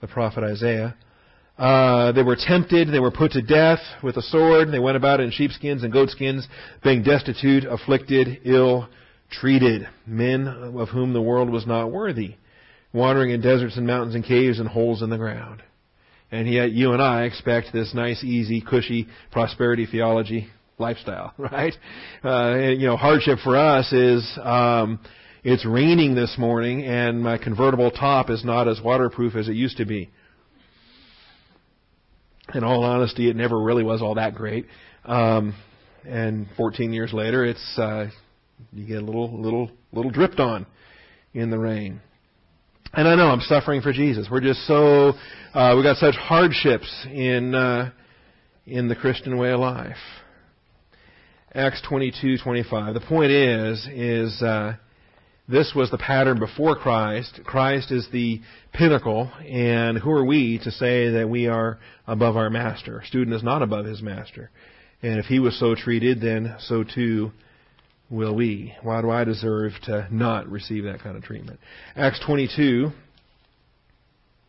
the prophet Isaiah. Uh, they were tempted, they were put to death with a sword, they went about in sheepskins and goatskins, being destitute, afflicted, ill treated, men of whom the world was not worthy, wandering in deserts and mountains and caves and holes in the ground. And yet you and I expect this nice, easy, cushy prosperity theology lifestyle, right? Uh, and, you know, hardship for us is um, it's raining this morning, and my convertible top is not as waterproof as it used to be. In all honesty, it never really was all that great. Um, and 14 years later, it's uh, you get a little, little, little dripped on in the rain. And I know I'm suffering for Jesus. We're just so uh, we got such hardships in uh, in the Christian way of life. Acts 22:25. The point is is uh, this was the pattern before Christ. Christ is the pinnacle, and who are we to say that we are above our master? A student is not above his master. And if he was so treated, then so too will we? Why do I deserve to not receive that kind of treatment? Acts 22,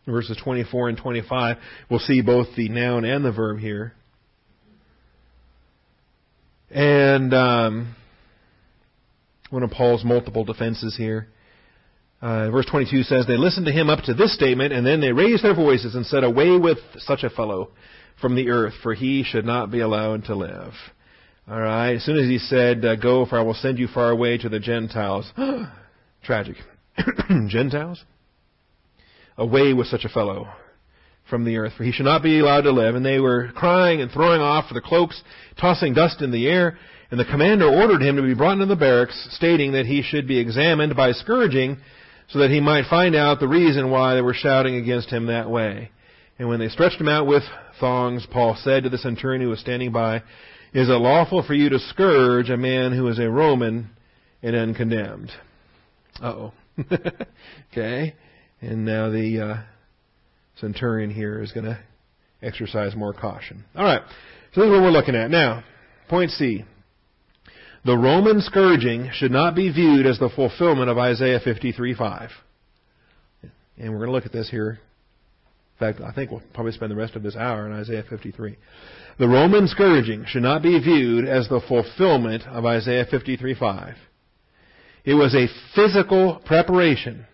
verses 24 and 25, we'll see both the noun and the verb here. And um, one of Paul's multiple defenses here. Uh, verse 22 says, They listened to him up to this statement, and then they raised their voices and said, Away with such a fellow from the earth, for he should not be allowed to live. All right. As soon as he said, uh, "Go, for I will send you far away to the Gentiles," tragic. Gentiles. Away with such a fellow from the earth, for he should not be allowed to live. And they were crying and throwing off their cloaks, tossing dust in the air. And the commander ordered him to be brought into the barracks, stating that he should be examined by scourging, so that he might find out the reason why they were shouting against him that way. And when they stretched him out with thongs, Paul said to the centurion who was standing by, is it lawful for you to scourge a man who is a Roman and uncondemned? Uh oh. okay. And now the uh, centurion here is going to exercise more caution. All right. So this is what we're looking at. Now, point C. The Roman scourging should not be viewed as the fulfillment of Isaiah 53:5. And we're going to look at this here. Fact, I think we'll probably spend the rest of this hour in Isaiah 53. The Roman scourging should not be viewed as the fulfillment of Isaiah 53:5. It was a physical preparation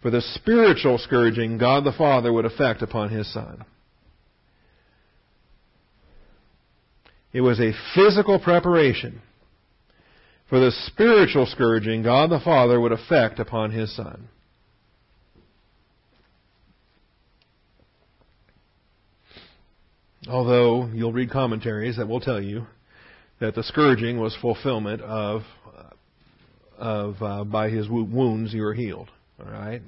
for the spiritual scourging God the Father would effect upon his Son. It was a physical preparation for the spiritual scourging God the Father would effect upon his Son. Although you'll read commentaries that will tell you that the scourging was fulfillment of of uh, by his wounds you were healed. All right,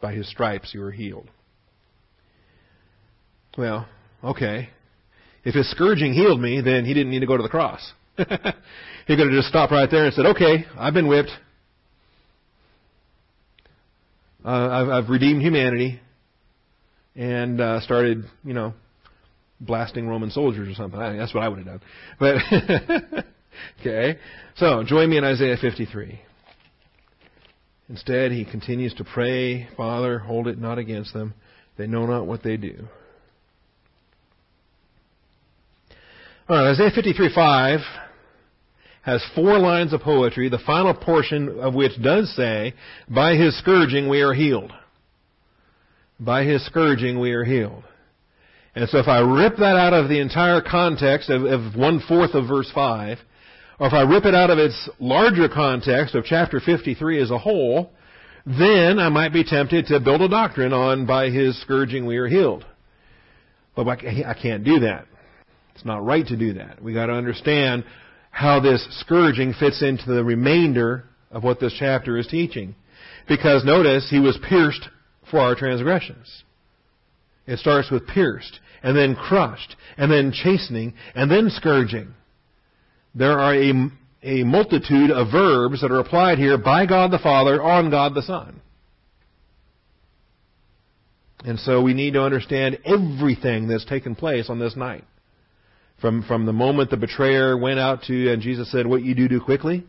by his stripes you were healed. Well, okay. If his scourging healed me, then he didn't need to go to the cross. he could have just stopped right there and said, "Okay, I've been whipped. Uh, I've, I've redeemed humanity," and uh, started, you know, blasting Roman soldiers or something. I that's what I would have done. But okay, so join me in Isaiah 53. Instead, he continues to pray, Father, hold it not against them. They know not what they do. All right, Isaiah 53:5 has four lines of poetry, the final portion of which does say, By his scourging we are healed. By his scourging we are healed. And so if I rip that out of the entire context of, of one fourth of verse 5, or if I rip it out of its larger context of chapter 53 as a whole, then I might be tempted to build a doctrine on by his scourging we are healed. But I can't do that. It's not right to do that. We got to understand how this scourging fits into the remainder of what this chapter is teaching. Because notice, he was pierced for our transgressions. It starts with pierced and then crushed, and then chastening, and then scourging. There are a, a multitude of verbs that are applied here by God the Father on God the Son. And so we need to understand everything that's taken place on this night. From, from the moment the betrayer went out to, and Jesus said, What you do, do quickly,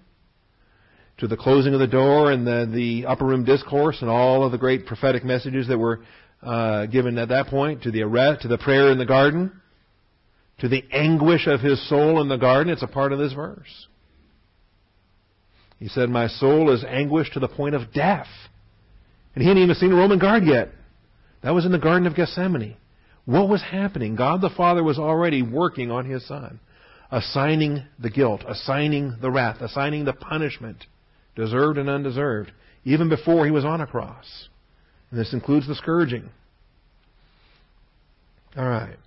to the closing of the door and the, the upper room discourse and all of the great prophetic messages that were uh, given at that point, to the arrest, to the prayer in the garden, to the anguish of his soul in the garden. It's a part of this verse. He said, My soul is anguished to the point of death. And he hadn't even seen a Roman guard yet. That was in the Garden of Gethsemane. What was happening? God the Father was already working on his Son, assigning the guilt, assigning the wrath, assigning the punishment, deserved and undeserved, even before he was on a cross. And this includes the scourging. All right.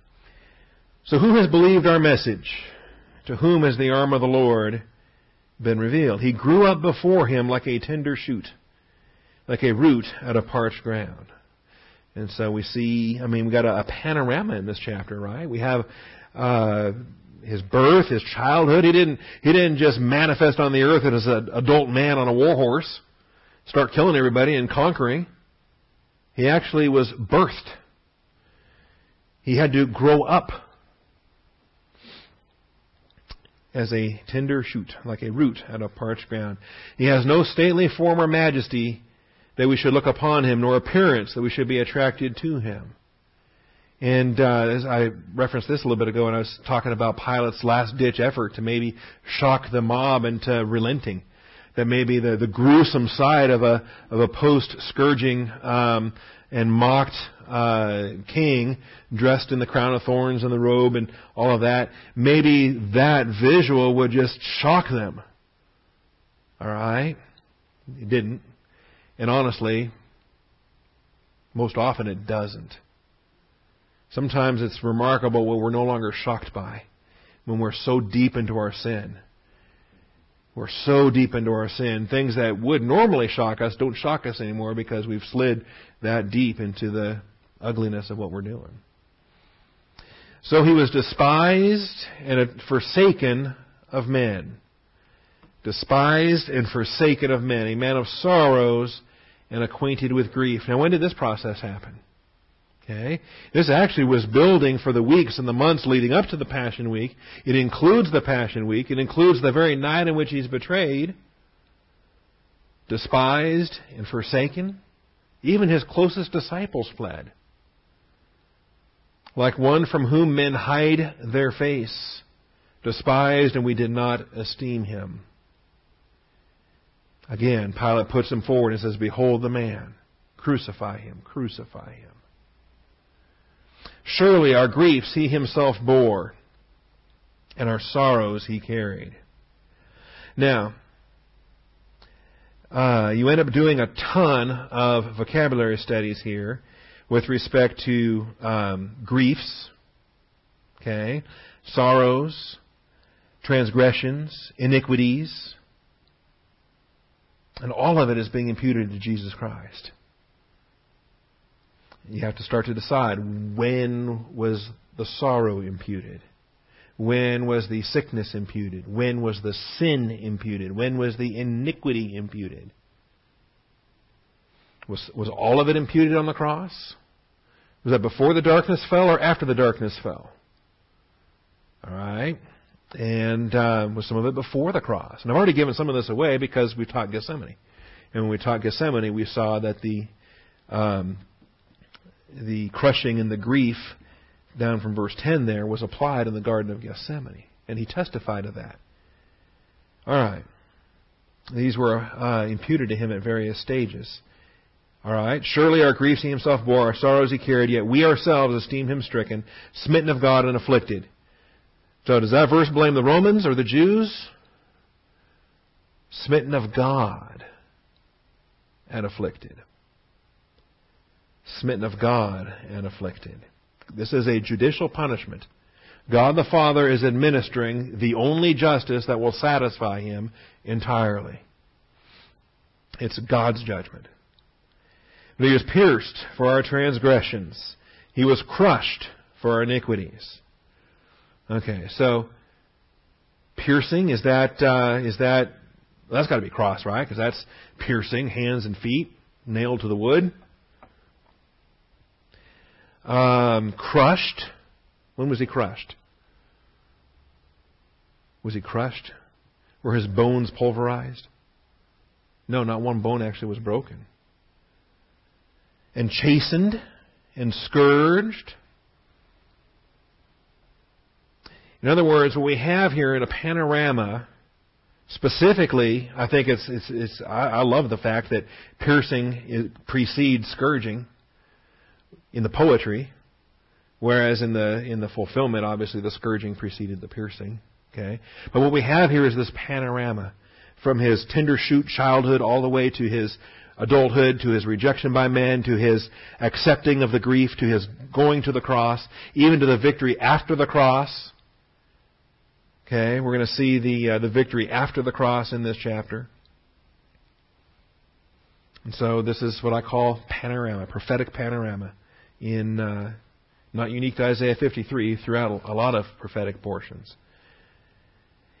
So who has believed our message? To whom has the arm of the Lord been revealed? He grew up before him like a tender shoot, like a root out of parched ground. And so we see, I mean, we got a, a panorama in this chapter, right? We have uh, his birth, his childhood. He didn't he didn't just manifest on the earth as an adult man on a war horse, start killing everybody and conquering. He actually was birthed. He had to grow up as a tender shoot, like a root out of parched ground. He has no stately form or majesty that we should look upon him, nor appearance that we should be attracted to him. And uh, as I referenced this a little bit ago when I was talking about Pilate's last ditch effort to maybe shock the mob into relenting. That maybe the, the gruesome side of a of a post scourging um, and mocked uh, king dressed in the crown of thorns and the robe and all of that, maybe that visual would just shock them. All right? It didn't. And honestly, most often it doesn't. Sometimes it's remarkable what we're no longer shocked by when we're so deep into our sin. We're so deep into our sin. Things that would normally shock us don't shock us anymore because we've slid that deep into the ugliness of what we're doing. So he was despised and forsaken of men. Despised and forsaken of men. A man of sorrows and acquainted with grief. Now, when did this process happen? Okay. This actually was building for the weeks and the months leading up to the Passion Week. It includes the Passion Week. It includes the very night in which he's betrayed, despised and forsaken. Even his closest disciples fled. Like one from whom men hide their face, despised and we did not esteem him. Again, Pilate puts him forward and says, Behold the man. Crucify him, crucify him. Surely our griefs he himself bore, and our sorrows he carried. Now, uh, you end up doing a ton of vocabulary studies here with respect to um, griefs, okay, sorrows, transgressions, iniquities, and all of it is being imputed to Jesus Christ. You have to start to decide when was the sorrow imputed? When was the sickness imputed? When was the sin imputed? When was the iniquity imputed? Was, was all of it imputed on the cross? Was that before the darkness fell or after the darkness fell? All right. And uh, was some of it before the cross? And I've already given some of this away because we taught Gethsemane. And when we taught Gethsemane, we saw that the um, the crushing and the grief down from verse 10 there was applied in the Garden of Gethsemane. And he testified of that. All right. These were uh, imputed to him at various stages. All right. Surely our griefs he himself bore, our sorrows he carried, yet we ourselves esteemed him stricken, smitten of God, and afflicted. So does that verse blame the Romans or the Jews? Smitten of God and afflicted smitten of God and afflicted. This is a judicial punishment. God the Father is administering the only justice that will satisfy him entirely. It's God's judgment. But he was pierced for our transgressions. He was crushed for our iniquities. Okay, so piercing is that uh, is that well, that's got to be cross, right? Because that's piercing hands and feet nailed to the wood. Um, crushed. When was he crushed? Was he crushed? Were his bones pulverized? No, not one bone actually was broken. And chastened and scourged. In other words, what we have here in a panorama, specifically, I think it's, it's, it's I, I love the fact that piercing precedes scourging in the poetry, whereas in the in the fulfillment, obviously the scourging preceded the piercing. Okay, but what we have here is this panorama from his tender shoot childhood all the way to his adulthood, to his rejection by men, to his accepting of the grief, to his going to the cross, even to the victory after the cross. Okay, we're going to see the uh, the victory after the cross in this chapter. And so this is what I call panorama, prophetic panorama in uh, not unique to Isaiah 53 throughout a lot of prophetic portions.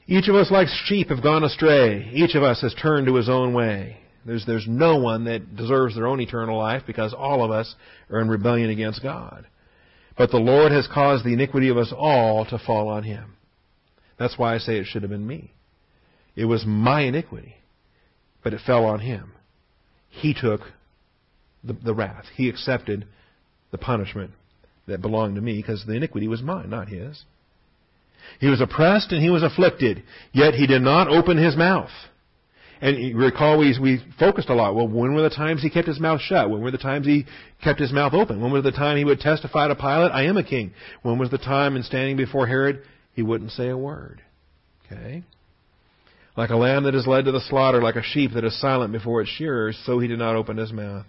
Each of us, like sheep, have gone astray. Each of us has turned to his own way. There's, there's no one that deserves their own eternal life because all of us are in rebellion against God. But the Lord has caused the iniquity of us all to fall on him. That's why I say it should have been me. It was my iniquity, but it fell on him. He took the, the wrath. He accepted the punishment that belonged to me because the iniquity was mine, not his. He was oppressed and he was afflicted, yet he did not open his mouth. And recall we, we focused a lot. Well, when were the times he kept his mouth shut? When were the times he kept his mouth open? When was the time he would testify to Pilate, I am a king? When was the time in standing before Herod, he wouldn't say a word? Okay? Like a lamb that is led to the slaughter, like a sheep that is silent before its shearers, so he did not open his mouth.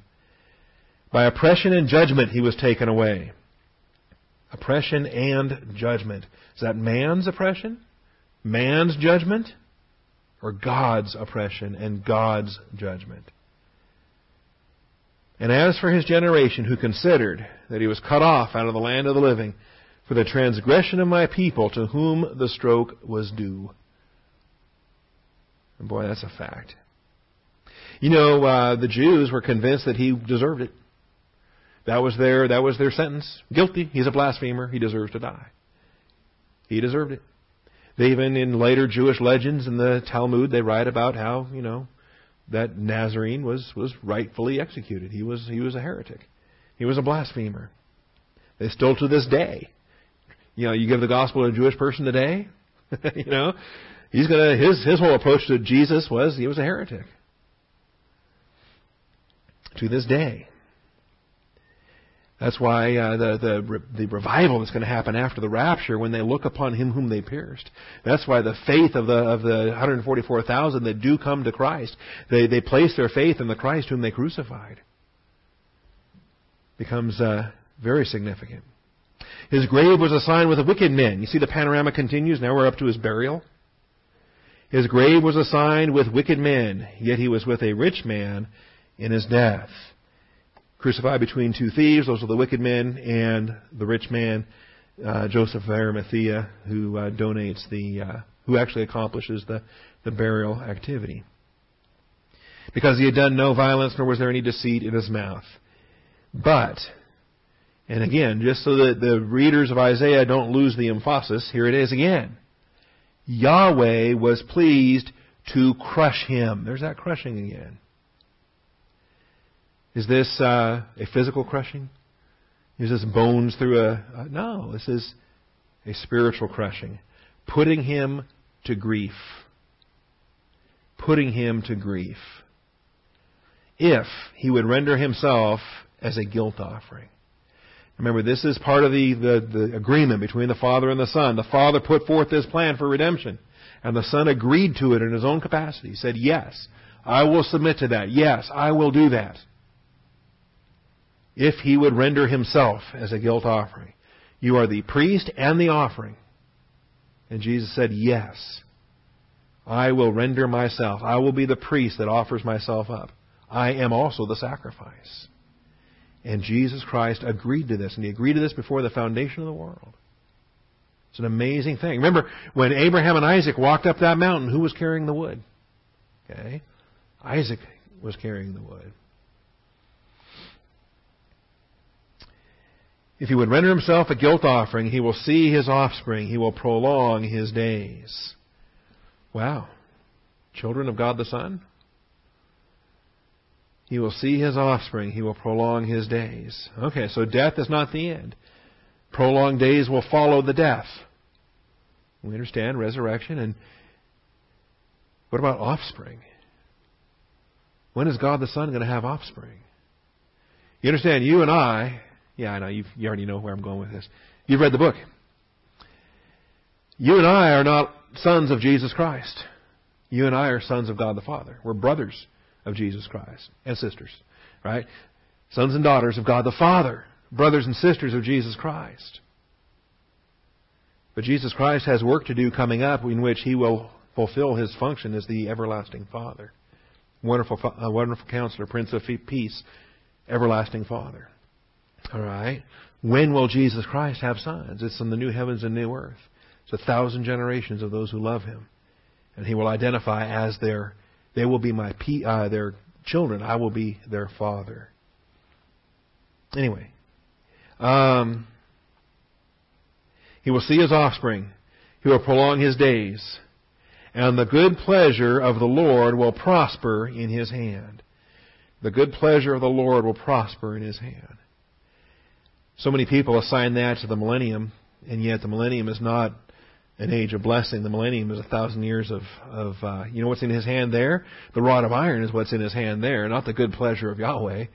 By oppression and judgment he was taken away. Oppression and judgment. Is that man's oppression? Man's judgment? Or God's oppression and God's judgment? And as for his generation, who considered that he was cut off out of the land of the living for the transgression of my people, to whom the stroke was due. And boy, that's a fact. You know, uh, the Jews were convinced that he deserved it. That was their that was their sentence. Guilty. He's a blasphemer. He deserves to die. He deserved it. They even in later Jewish legends in the Talmud they write about how you know that Nazarene was was rightfully executed. He was he was a heretic. He was a blasphemer. They still to this day, you know, you give the gospel to a Jewish person today, you know, he's gonna his his whole approach to Jesus was he was a heretic. To this day. That's why uh, the, the the revival that's going to happen after the rapture, when they look upon Him whom they pierced. That's why the faith of the of the 144,000 that do come to Christ, they they place their faith in the Christ whom they crucified. Becomes uh, very significant. His grave was assigned with the wicked men. You see, the panorama continues. Now we're up to his burial. His grave was assigned with wicked men, yet he was with a rich man in his death crucified between two thieves. Those are the wicked men and the rich man, uh, Joseph of Arimathea, who uh, donates the, uh, who actually accomplishes the, the burial activity. Because he had done no violence, nor was there any deceit in his mouth. But, and again, just so that the readers of Isaiah don't lose the emphasis, here it is again. Yahweh was pleased to crush him. There's that crushing again. Is this uh, a physical crushing? Is this bones through a. No, this is a spiritual crushing. Putting him to grief. Putting him to grief. If he would render himself as a guilt offering. Remember, this is part of the, the, the, agreement between the Father and the Son. The Father put forth this plan for redemption, and the Son agreed to it in his own capacity. He said, Yes, I will submit to that. Yes, I will do that if he would render himself as a guilt offering. You are the priest and the offering. And Jesus said, Yes, I will render myself. I will be the priest that offers myself up. I am also the sacrifice. And Jesus Christ agreed to this, and he agreed to this before the foundation of the world. It's an amazing thing. Remember, when Abraham and Isaac walked up that mountain, who was carrying the wood? Okay? Isaac was carrying the wood. If he would render himself a guilt offering, he will see his offspring. He will prolong his days. Wow. Children of God the Son? He will see his offspring. He will prolong his days. Okay, so death is not the end. Prolonged days will follow the death. We understand resurrection. And what about offspring? When is God the Son going to have offspring? You understand, you and I, yeah, I know, you. You already know where I'm going with this. You've read the book. You and I are not sons of Jesus Christ. You and I are sons of God the Father. We're brothers of Jesus Christ and sisters, right? Sons and daughters of God the Father, brothers and sisters of Jesus Christ. But Jesus Christ has work to do coming up in which he will fulfill his function as the everlasting Father. Wonderful, uh, wonderful counselor, Prince of Peace, everlasting Father. All right. When will Jesus Christ have sons? It's in the new heavens and new earth. It's a thousand generations of those who love him. And he will identify as their, they will be my, uh, their children. I will be their father. Anyway. Um, he will see his offspring. He will prolong his days. And the good pleasure of the Lord will prosper in his hand. The good pleasure of the Lord will prosper in his hand. So many people assign that to the millennium, and yet the millennium is not an age of blessing. The millennium is a thousand years of, of uh, you know what's in his hand there? The rod of iron is what's in his hand there, not the good pleasure of Yahweh.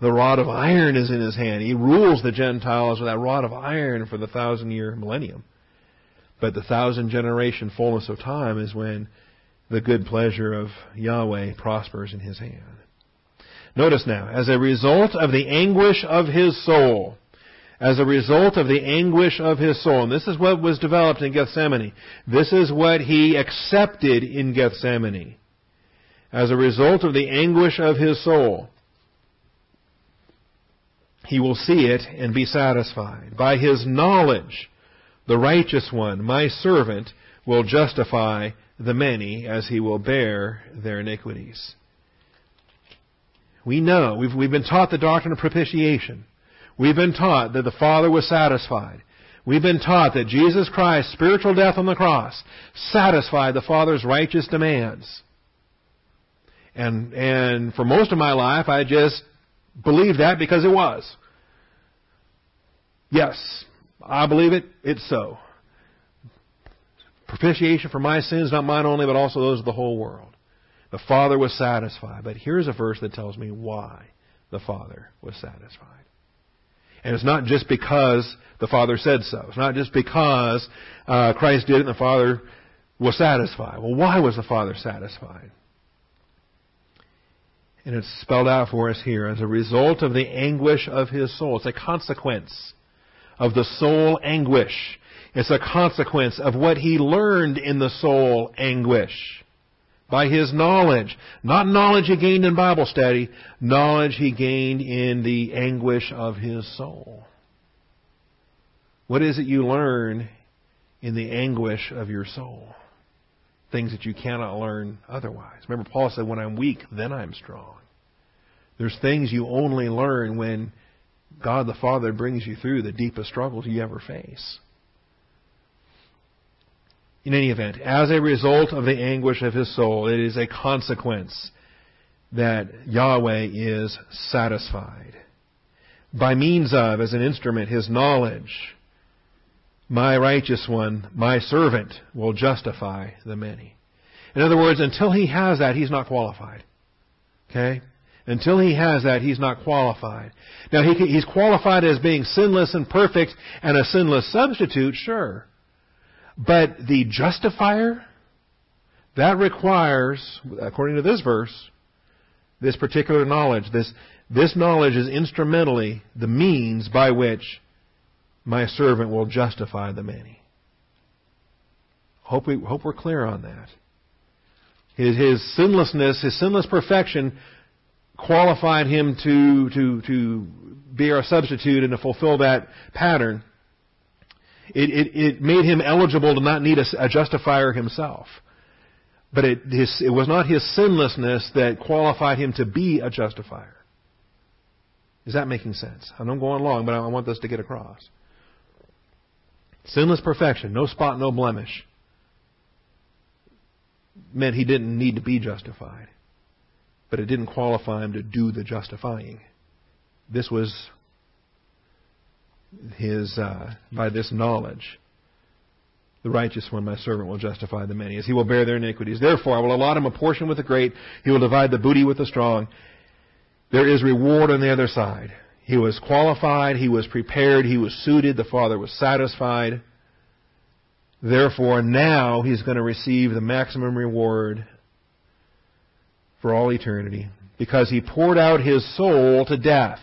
The rod of iron is in his hand. He rules the Gentiles with that rod of iron for the thousand year millennium. But the thousand generation fullness of time is when the good pleasure of Yahweh prospers in his hand. Notice now, as a result of the anguish of his soul, as a result of the anguish of his soul. And this is what was developed in Gethsemane. This is what he accepted in Gethsemane. As a result of the anguish of his soul, he will see it and be satisfied. By his knowledge, the righteous one, my servant, will justify the many as he will bear their iniquities. We know, we've, we've been taught the doctrine of propitiation. We've been taught that the Father was satisfied. We've been taught that Jesus Christ's spiritual death on the cross satisfied the Father's righteous demands. And, and for most of my life, I just believed that because it was. Yes, I believe it. It's so. Propitiation for my sins, not mine only, but also those of the whole world. The Father was satisfied. But here's a verse that tells me why the Father was satisfied. And it's not just because the Father said so. It's not just because uh, Christ did it and the Father was satisfied. Well, why was the Father satisfied? And it's spelled out for us here as a result of the anguish of his soul. It's a consequence of the soul anguish. It's a consequence of what he learned in the soul anguish by his knowledge. Not knowledge he gained in Bible study, knowledge he gained in the anguish of his soul. What is it you learn in the anguish of your soul? Things that you cannot learn otherwise. Remember, Paul said, When I'm weak, then I'm strong. There's things you only learn when God the Father brings you through the deepest struggles you ever face. In any event, as a result of the anguish of his soul, it is a consequence that Yahweh is satisfied. By means of, as an instrument, his knowledge, my righteous one, my servant, will justify the many. In other words, until he has that, he's not qualified. Okay? Until he has that, he's not qualified. Now, he, he's qualified as being sinless and perfect and a sinless substitute, sure. But the justifier, that requires, according to this verse, this particular knowledge. This, this knowledge is instrumentally the means by which my servant will justify the many. Hope, we, hope we're clear on that. His, his sinlessness, his sinless perfection qualified him to, to, to be our substitute and to fulfill that pattern. It, it, it made him eligible to not need a, a justifier himself. But it, his, it was not his sinlessness that qualified him to be a justifier. Is that making sense? I know I'm going long, but I want this to get across. Sinless perfection, no spot, no blemish, meant he didn't need to be justified. But it didn't qualify him to do the justifying. This was his, uh, by this knowledge, the righteous one, my servant, will justify the many, as he will bear their iniquities. Therefore, I will allot him a portion with the great. He will divide the booty with the strong. There is reward on the other side. He was qualified, he was prepared, he was suited, the Father was satisfied. Therefore, now he's going to receive the maximum reward for all eternity because he poured out his soul to death.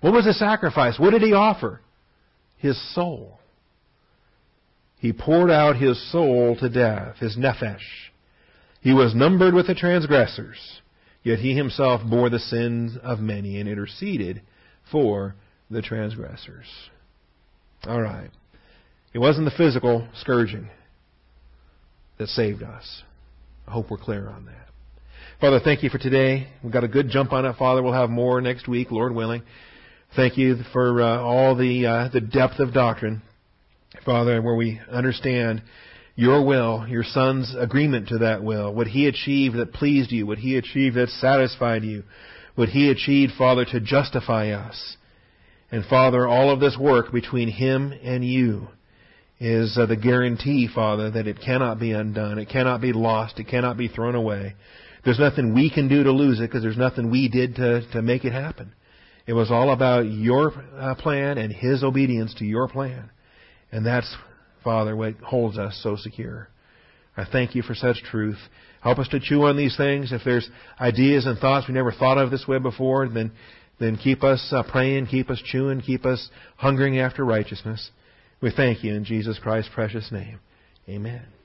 What was the sacrifice? What did he offer? His soul. He poured out his soul to death, his nephesh. He was numbered with the transgressors, yet he himself bore the sins of many and interceded for the transgressors. All right. It wasn't the physical scourging that saved us. I hope we're clear on that. Father, thank you for today. We've got a good jump on it, Father. We'll have more next week, Lord willing. Thank you for uh, all the uh, the depth of doctrine, Father, where we understand your will, your Son's agreement to that will, what He achieved that pleased you, what He achieved that satisfied you, what He achieved, Father, to justify us. And Father, all of this work between Him and you is uh, the guarantee, Father, that it cannot be undone, it cannot be lost, it cannot be thrown away. There's nothing we can do to lose it because there's nothing we did to, to make it happen. It was all about your uh, plan and His obedience to your plan. And that's, Father, what holds us so secure. I thank you for such truth. Help us to chew on these things. If there's ideas and thoughts we never thought of this way before, then then keep us uh, praying, keep us chewing, keep us hungering after righteousness. We thank you in Jesus Christ's precious name. Amen.